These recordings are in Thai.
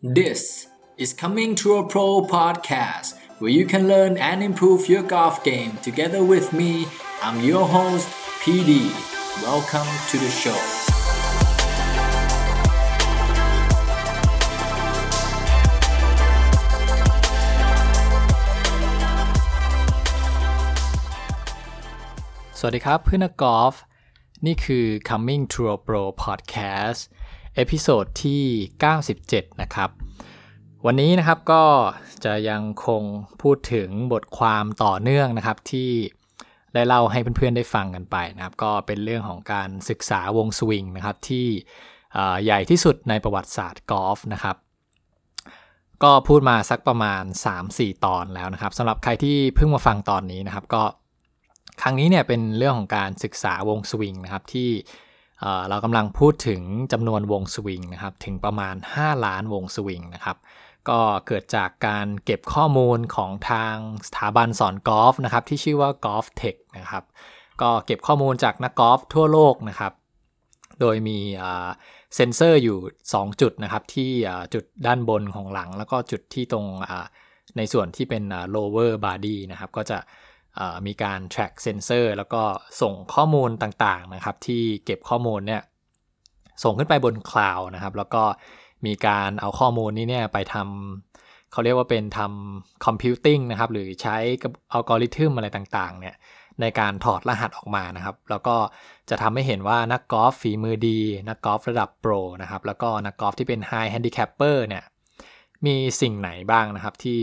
This is Coming to a Pro podcast where you can learn and improve your golf game together with me. I'm your host, PD. Welcome to the show. สวัสดีครับเพื่อนนักกอล์ฟนี่คือ Coming to a Pro Podcast episode ที่ 97 นะครับ วันนี้นะครับก็จะยังคงพูดถึงบทความต่อเนื่องนะครับที่ได้เล่าให้เพื่อนๆได้ฟังกันไปนะครับ ก็เป็นเรื่องของการศึกษาวงสวิงนะครับที่ใหญ่ที่สุดในประวัติศาสตร์กอล์ฟนะครับ ก็พูดมาสักประมาณ 3-4 ตอนแล้วนะครับสำหรับใครที่เพิ่งมาฟังตอนนี้นะครับ ก็ครั้งนี้เนี่ยเป็นเรื่องของการศึกษาวงสวิงนะครับที่ เรากำลังพูดถึงจำนวนวงสวิงนะครับถึงประมาณ 5 ล้านวงสวิงนะครับก็เกิดจากการเก็บข้อมูลของทางสถาบันสอนกอล์ฟนะครับที่ชื่อว่า Golf Tech นะครับก็เก็บข้อมูลจากนักกอล์ฟทั่วโลกนะครับโดยมีเซ็นเซอร์อยู่ 2 จุดนะครับที่จุดด้านบนของหลัง แล้วก็จุดที่ตรงในส่วนที่เป็น lower body นะครับก็จะ มีการ track sensor แล้วก็ส่งข้อมูลต่างๆนะครับ ที่เก็บข้อมูลเนี่ยส่งขึ้นไปบนคลาวด์นะครับ แล้วก็มีการเอาข้อมูลนี้เนี่ยไปทำเขาเรียกว่าเป็นทำ computing นะครับ หรือใช้อัลกอริทึมอะไรต่างๆ เนี่ยในการถอดรหัสออกมานะครับ แล้วก็จะทำให้เห็นว่านักกอล์ฟฝีมือดี นักกอล์ฟระดับโปรนะครับ แล้วก็นักกอล์ฟที่เป็น high handicapper เนี่ยมีสิ่งไหนบ้างนะครับที่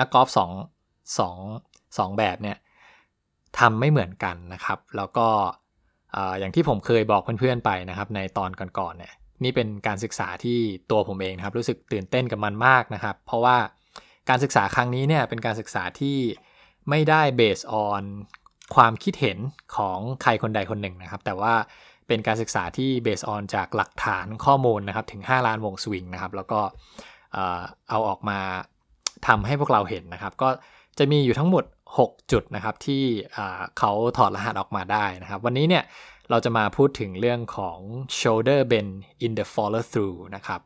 นักกอล์ฟสอง สองสองแบบเนี่ยทำไม่เหมือนกันนะครับ แล้วก็อย่างที่ผมเคยบอกเพื่อนๆไปนะครับ ในตอนก่อนๆเนี่ยนี่เป็นการศึกษาที่ตัวผมเองครับ รู้สึกตื่นเต้นกับมันมากนะครับ เพราะว่าการศึกษาครั้งนี้เนี่ยเป็นการศึกษาที่ไม่ได้เบสออนความคิดเห็นของใครคนใดคนหนึ่งนะครับ แต่ว่าเป็นการศึกษาที่เบสออนจากหลักฐานข้อมูลนะครับ ถึง 5 ล้านวงสวิงนะครับ แล้วก็เอาออกมาทำให้พวกเราเห็นนะครับ ก็ จะมีอยู่ทั้งหมด 6 จุดนะครับที่เขาถอดรหัสออกมาได้นะครับ วันนี้เนี่ยเราจะมาพูดถึงเรื่องของ shoulder bend in the follow through นะครับ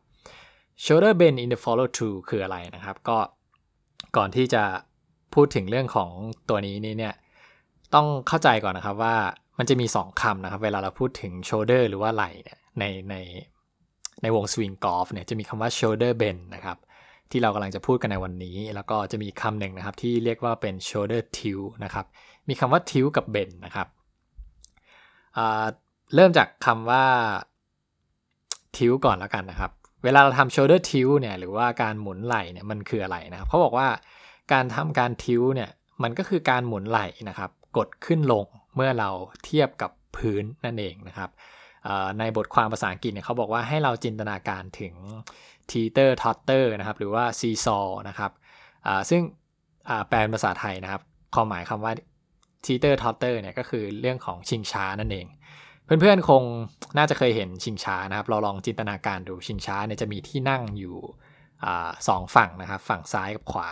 shoulder bend in the follow through คืออะไรนะครับ ก็ก่อนที่จะพูดถึงเรื่องของตัวนี้นี่เนี่ยต้องเข้าใจก่อนนะครับว่ามันจะมี 2คำนะครับ เวลาเราพูดถึง shoulder หรือว่าไหล่เนี่ยในในในวงสวิงกอล์ฟเนี่ยจะมีคำว่า shoulder bend นะครับ ที่เรากำลังจะพูดกันในวันนี้ แล้วก็จะมีคำหนึ่งนะครับ ที่เรียกว่าเป็น shoulder tilt นะครับ มีคำว่า tilt กับ bend นะครับเริ่มจากคำว่า tilt ก่อนแล้วกันนะครับ เวลาเราทำ shoulder tilt เนี่ยหรือว่าการหมุนไหล่เนี่ยมันคืออะไรนะครับเขาบอกว่าการทำการ tilt เนี่ยมันก็คือการหมุนไหล่นะครับ กดขึ้นลงเมื่อเราเทียบกับพื้นนั่นเองนะครับในบทความภาษาอังกฤษเนี่ยเขาบอกว่าให้เราจินตนาการถึง teeter totter นะครับหรือว่า seesaw นะครับซึ่งแปลเป็นภาษาไทยนะครับความหมายคำว่า teeter totter เนี่ยก็คือเรื่องของชิงช้านั่นเอง เพื่อนๆคงน่าจะเคยเห็นชิงช้านะครับ เราลองจินตนาการดูชิงช้าเนี่ยจะมีที่นั่งอยู่สองฝั่งนะครับ ฝั่งซ้ายกับขวา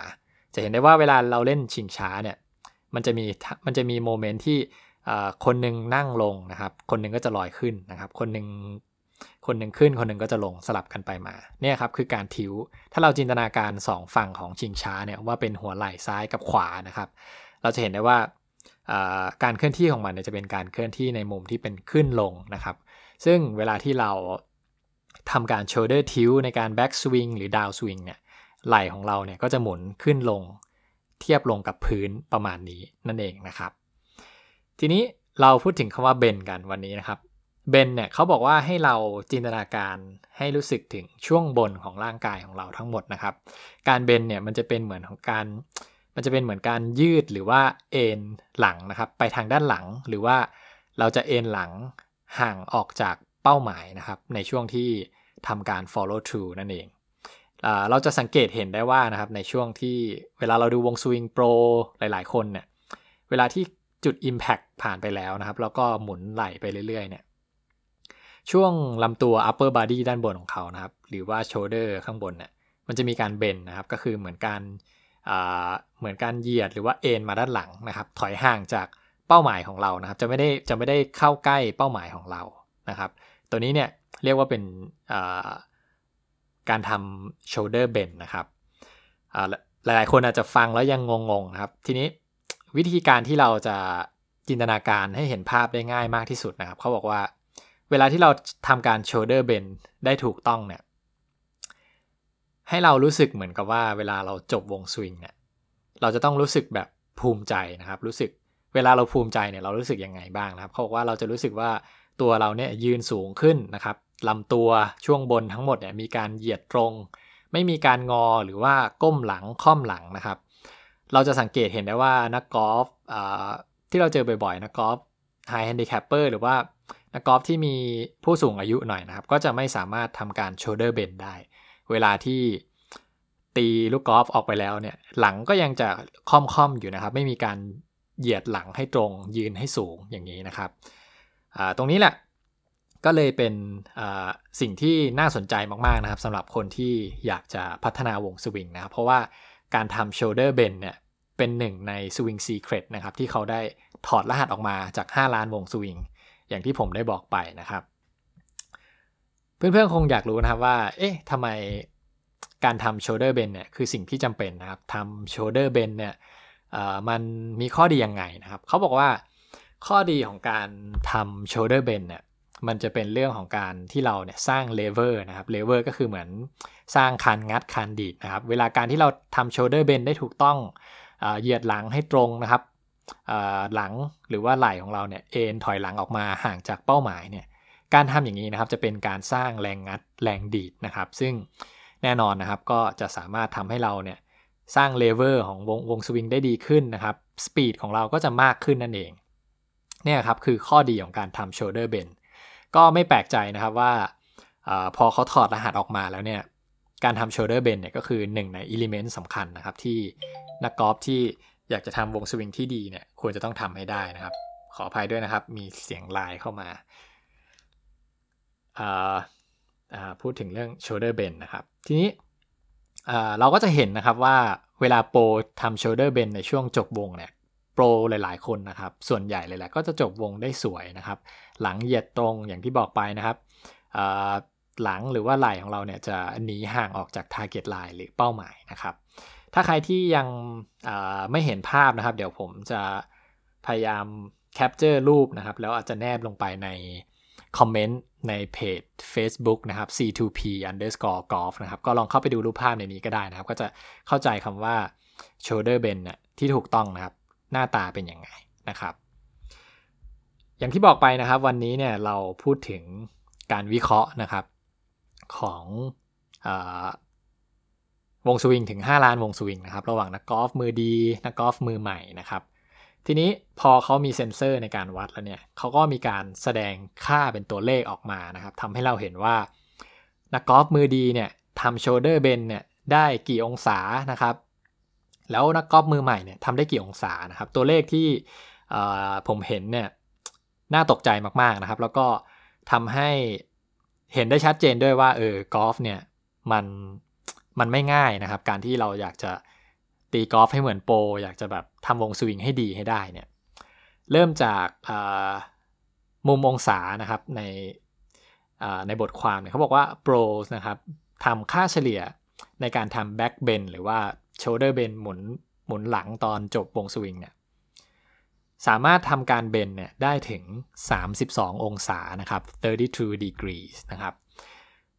จะเห็นได้ว่าเวลาเราเล่นชิงช้าเนี่ยมันจะมีมันจะมีโมเมนต์ที่คนหนึ่งนั่งลงนะครับ คนหนึ่งก็จะลอยขึ้นนะครับ คนหนึ่ง คนหนึ่งขึ้นคนหนึ่งก็จะลงสลับกันไปมาเนี่ยครับคือการทิ้ว ถ้าเราจินตนาการ 2 ฝั่งของชิงช้าเนี่ยว่าเป็นหัวไหล่ซ้ายกับขวานะครับ เราจะเห็นได้ว่าการเคลื่อนที่ของมันเนี่ยจะเป็นการเคลื่อนที่ในมุมที่เป็นขึ้นลงนะครับ ซึ่งเวลาที่เราทำการ shoulder tilt ในการ back swing หรือ down swing เนี่ยไหล่ของเราเนี่ยก็จะหมุนขึ้นลง เทียบลงกับพื้นประมาณนี้นั่นเองนะครับ ทีนี้เราพูดถึงคำว่าเบนกันวันนี้นะครับ เบนเนี่ยเขาบอกว่าให้เราจินตนาการให้รู้สึกถึงช่วงบนของร่างกายของเราทั้งหมดนะครับ การเบนเนี่ยมันจะเป็นเหมือนของการ มันจะเป็นเหมือนการยืดหรือว่าเอ็นหลังนะครับไปทางด้านหลังหรือว่าเราจะเอ็นหลังห่างออกจากเป้าหมายนะครับในช่วงที่ทำการ follow through นั่นเองเราจะสังเกตเห็นได้ว่านะครับในช่วงที่เวลาเราดูวงสวิงโปรหลาย ๆ คนเนี่ยเวลาที่จุด Impact ผ่านไปแล้วนะครับ แล้วก็หมุนไหลไปเรื่อยๆเนี่ย ช่วงลำตัว upper body ด้านบนของเขานะครับ หรือว่า shoulder ข้างบนเนี่ยมันจะมีการเบนนะครับ ก็คือเหมือนการเหมือนการเหยียดหรือว่าเอ็นมาด้านหลังนะครับ ถอยห่างจากเป้าหมายของเรานะครับ จะไม่ได้จะไม่ได้เข้าใกล้เป้าหมายของเรานะครับ ตัวนี้เนี่ยเรียกว่าเป็นการทำ shoulder bend นะครับหลายๆ คนอาจจะฟังแล้วยังงงๆนะครับ ทีนี้วิธีการที่เราจะจินตนาการให้เห็นภาพได้ง่ายมากที่สุดนะครับ เขาบอกว่า เวลาที่เราทำการ shoulder bend ได้ถูกต้องเนี่ย ให้เรารู้สึกเหมือนกับว่าเวลาเราจบวงสวิงเนี่ย เราจะต้องรู้สึกแบบภูมิใจนะครับ รู้สึกเวลาเราภูมิใจเนี่ยเรารู้สึกยังไงบ้างนะครับ เขาบอกว่าเราจะรู้สึกว่าตัวเราเนี่ยยืนสูงขึ้นนะครับลำตัวช่วงบนทั้งหมดเนี่ยมีการเหยียดตรง ไม่มีการงอหรือว่าก้มหลังค่อมหลังนะครับ เราจะสังเกตเห็นได้ว่านักกอล์ฟที่เราเจอบ่อยๆนักกอล์ฟ high handicapper หรือว่า นักกอล์ฟที่มีผู้สูงอายุหน่อยนะครับ ก็จะไม่สามารถทำการ shoulder bend ได้ เวลาที่ตีลูกกอล์ฟออกไปแล้วเนี่ย หลังก็ยังจะค่อมๆอยู่นะครับ ไม่มีการเหยียดหลังให้ตรงยืนให้สูงอย่างนี้นะครับตรงนี้แหละก็เลยเป็นสิ่งที่น่าสนใจมาก ๆ นะครับสำหรับคนที่อยากจะพัฒนาวงสวิงนะครับ เพราะว่าการทำ shoulder bend เนี่ยเป็นหนึ่งใน swing secret นะครับที่เขาได้ถอดรหัสออกมาจาก 5 ล้านวงสวิง อย่างที่ผมได้บอกไปนะครับ เพื่อนๆคงอยากรู้นะครับว่า เอ๊ะทำไมการทำ shoulder bend เนี่ยคือสิ่งที่จำเป็นนะครับทำ shoulder bend เนี่ยมันมีข้อดียังไงนะครับ เขาบอกว่าข้อดีของการทำ shoulder bend เนี่ยมันจะเป็นเรื่องของการที่เราเนี่ยสร้างเลเวอร์นะครับเลเวอร์ก็คือเหมือนสร้างคันงัดคันดีดนะครับ เวลาการที่เราทำ shoulder bend ได้ถูกต้องเหยียดหลังให้ตรงนะครับ หลังหรือว่าไหล่ของเราเนี่ยเอนถอยหลังออกมาห่างจากเป้าหมายเนี่ยการทำอย่างนี้นะครับจะเป็นการสร้างแรงงัดแรงดีดนะครับ ซึ่งแน่นอนนะครับก็จะสามารถทำให้เราเนี่ยสร้างเลเวอร์ของวงวงสวิงได้ดีขึ้นนะครับ speed ของเราก็จะมากขึ้นนั่นเองเนี่ยครับคือข้อดีของการทำ shoulder bend ก็ไม่แปลกใจนะครับว่าอพอเขาถอดรหัสออกมาแล้วเนี่ยการทำ shoulder bend เนี่ยก็คือหนึ่งใน element สำคัญนะครับที่นักกอล์ฟที่ อยากจะทำวงสวิงที่ดีเนี่ยควรจะต้องทำให้ได้นะครับ ขออภัยด้วยนะครับ มีเสียงไลน์เข้ามาพูดถึงเรื่อง shoulder bend นะครับ ทีนี้เราก็จะเห็นนะครับว่าเวลาโปรทำ shoulder bend ในช่วงจบวงเนี่ยโปรหลาย ๆ คนนะครับ ส่วนใหญ่เลยแหละก็จะจบวงได้สวยนะครับ หลังเหยียดตรงอย่างที่บอกไปนะครับหลังหรือว่าไหล่ของเราเนี่ยจะหนีห่างออกจาก target line หรือเป้าหมายนะครับ ถ้าใครที่ยังไม่เห็นภาพนะครับ เดี๋ยวผมจะพยายามแคปเจอร์รูปนะครับ แล้วอาจจะแนบลงไปในคอมเมนต์ในเพจ Facebook นะครับ C2P underscore golf นะครับ ก็ลองเข้าไปดูรูปภาพในนี้ก็ได้นะครับ ก็จะเข้าใจคำว่า shoulder bend เนี่ยที่ถูกต้องนะครับ หน้าตาเป็นยังไงนะครับ อย่างที่บอกไปนะครับ วันนี้เนี่ยเราพูดถึงการวิเคราะห์นะครับของ วงสวิงถึง 5 ล้านวงสวิงนะครับ ระหว่างนักกอล์ฟมือดี นักกอล์ฟมือใหม่นะครับ ทีนี้พอเขามีเซ็นเซอร์ในการวัดแล้วเนี่ยเขาก็มีการแสดงค่าเป็นตัวเลขออกมานะครับทำให้เราเห็นว่า นักกอล์ฟมือดีเนี่ยทำโชเดอร์เบนเนี่ยได้กี่องศานะครับ แล้วนักกอล์ฟมือใหม่เนี่ยทำได้กี่องศานะครับ ตัวเลขที่ผมเห็นเนี่ยน่าตกใจมากๆนะครับ แล้วก็ทำให้เห็นได้ชัดเจนด้วยว่าเออกอล์ฟเนี่ยมัน มันไม่ง่ายนะครับ การที่เราอยากจะตีกอล์ฟให้เหมือนโปรอยากจะแบบทำวงสวิงให้ดีให้ได้เนี่ยเริ่มจากมุมองศานะครับในในบทความเนี่ยเขาบอกว่าโปรนะครับทำค่าเฉลี่ยในการทำแบ็กเบนหรือว่าโชเดอร์เบนหมุนหมุนหลังตอนจบวงสวิงเนี่ยสามารถทำการเบนเนี่ยได้ถึง 32 องศานะครับ32 degrees นะครับ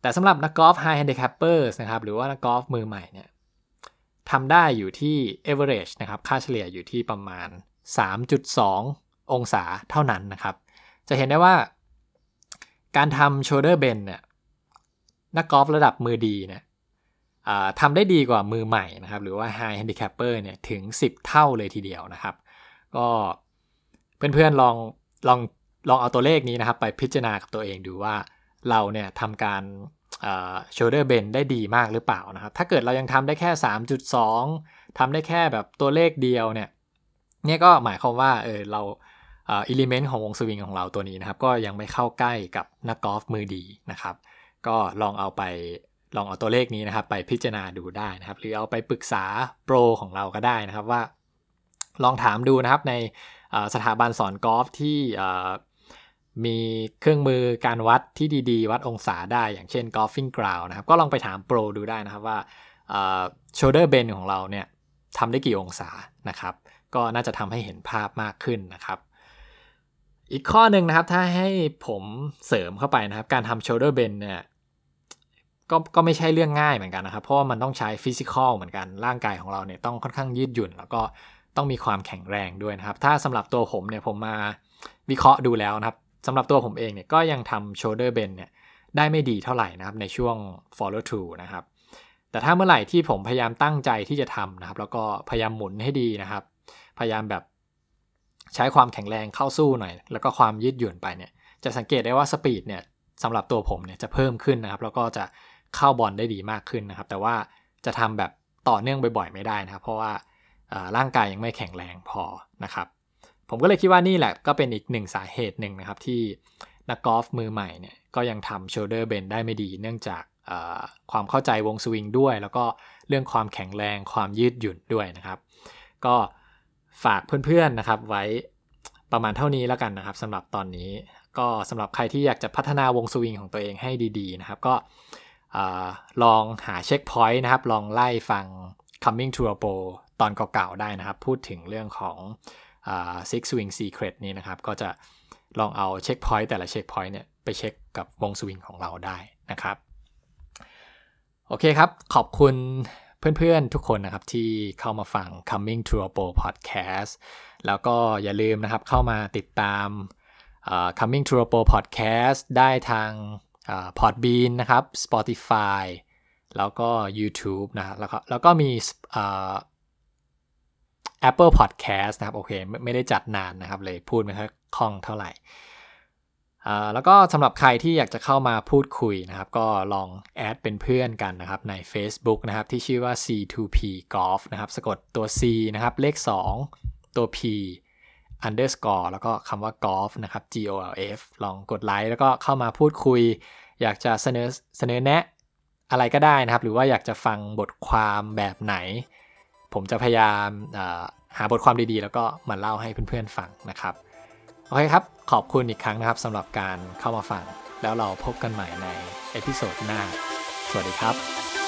แต่สำหรับนักกอล์ฟ high handicappers นะครับหรือว่านักกอล์ฟมือใหม่เนี่ยทำได้อยู่ที่ average นะครับค่าเฉลี่ยอยู่ที่ประมาณ 3.2 องศาเท่านั้นนะครับ จะเห็นได้ว่า การทำ shoulder bend เนี่ยนักกอล์ฟระดับมือดีเนี่ยทำได้ดีกว่ามือใหม่นะครับหรือว่า high handicapper เนี่ยถึง 10 เท่าเลยทีเดียวนะครับ ก็เพื่อนๆลองลองลองเอาตัวเลขนี้นะครับ ไปพิจารณากับตัวเองดูว่า เราเนี่ยทำการ shoulder bend ได้ดีมากหรือเปล่านะครับ ถ้าเกิดเรายังทำได้แค่ 3.2ทำได้แค่แบบตัวเลขเดียวเนี่ยเนี่ยก็หมายความว่าเออเราอิเลเมนต์ของวงสวิงของเราตัวนี้นะครับ ก็ยังไม่เข้าใกล้กับนักกอล์ฟมือดีนะครับ ก็ลองเอาไปลองเอาตัวเลขนี้นะครับ ไปพิจารณาดูได้นะครับ หรือเอาไปปรึกษาโปรของเราก็ได้นะครับว่า ลองถามดูนะครับในสถาบันสอนกอล์ฟที่ มีเครื่องมือการวัดที่ดีๆ วัดองศาได้อย่างเช่น golfing ground นะครับ ก็ลองไปถามโปรดูได้นะครับว่า shoulder bend ของเราเนี่ยทำได้กี่องศานะครับ ก็น่าจะทำให้เห็นภาพมากขึ้นนะครับ อีกข้อหนึ่งนะครับถ้าให้ผมเสริมเข้าไปนะครับ การทำ shoulder bend เนี่ยก็ก็ไม่ใช่เรื่องง่ายเหมือนกันนะครับ เพราะว่ามันต้องใช้ฟิสิกอลเหมือนกันร่างกายของเราเนี่ยต้องค่อนข้างยืดหยุ่น แล้วก็ต้องมีความแข็งแรงด้วยนะครับ ถ้าสำหรับตัวผมเนี่ยผมมาวิเคราะห์ดูแล้วนะครับ สำหรับตัวผมเองเนี่ยก็ยังทำ shoulder bend เนี่ยได้ไม่ดีเท่าไหร่นะครับในช่วง follow through นะครับ แต่ถ้าเมื่อไหร่ที่ผมพยายามตั้งใจที่จะทำนะครับ แล้วก็พยายามหมุนให้ดีนะครับ พยายามแบบใช้ความแข็งแรงเข้าสู้หน่อย แล้วก็ความยืดหยุ่นไปเนี่ยจะสังเกตได้ว่าสปีดเนี่ยสำหรับตัวผมเนี่ยจะเพิ่มขึ้นนะครับ แล้วก็จะเข้าบอลได้ดีมากขึ้นนะครับ แต่ว่าจะทำแบบต่อเนื่องบ่อยๆ ไม่ได้นะครับ เพราะว่าร่างกายยังไม่แข็งแรงพอนะครับ ผมก็เลยคิดว่านี่แหละก็เป็นอีกหนึ่งสาเหตุหนึ่งนะครับ ที่นักกอล์ฟมือใหม่เนี่ยก็ยังทำโชเดอร์เบนได้ไม่ดีเนื่องจากความเข้าใจวงสวิงด้วย แล้วก็เรื่องความแข็งแรงความยืดหยุ่นด้วยนะครับ ก็ฝากเพื่อนๆนะครับไว้ประมาณเท่านี้แล้วกันนะครับสำหรับตอนนี้ก็สำหรับใครที่อยากจะพัฒนาวงสวิงของตัวเองให้ดีๆนะครับ ก็ลองหา checkpoint นะครับ ลองไล่ฟัง coming to a pro ตอนเก่าๆได้นะครับ พูดถึงเรื่องของ six swing secret นี้นะครับ ก็จะลองเอา checkpoint แต่ละ checkpoint เนี่ยไปเช็คกับวงสวิงของเราได้นะครับ โอเคครับ ขอบคุณเพื่อนๆทุกคนนะครับที่เข้ามาฟัง coming to a pro podcast แล้วก็อย่าลืมนะครับเข้ามาติดตาม coming to a pro podcast ได้ทาง Podbean นะครับ Spotify แล้วก็ YouTube นะแล้วก็แล้วก็มี Apple Podcast นะครับโอเคไม่ได้จัดนานนะครับ เลยพูดไม่ค่อยคล่องเท่าไหร่แล้วก็สำหรับใครที่อยากจะเข้ามาพูดคุยนะครับ ก็ลองแอดเป็นเพื่อนกันนะครับใน Facebook นะครับ ที่ชื่อว่า C2P Golf นะครับสะกดตัว C นะครับ เลข 2 ตัว P underscore แล้วก็คำว่า golf นะครับ G O L F ลองกดไลค์แล้วก็เข้ามาพูดคุย อยากจะเสนอเสนอแนะอะไรก็ได้นะครับ หรือว่าอยากจะฟังบทความแบบไหน ผมจะพยายามหาบทความดีๆ แล้วก็มาเล่าให้เพื่อนๆฟังนะครับ โอเคครับ ขอบคุณอีกครั้งนะครับสำหรับการเข้ามาฟัง แล้วเราพบกันใหม่ใน episode หน้า สวัสดีครับ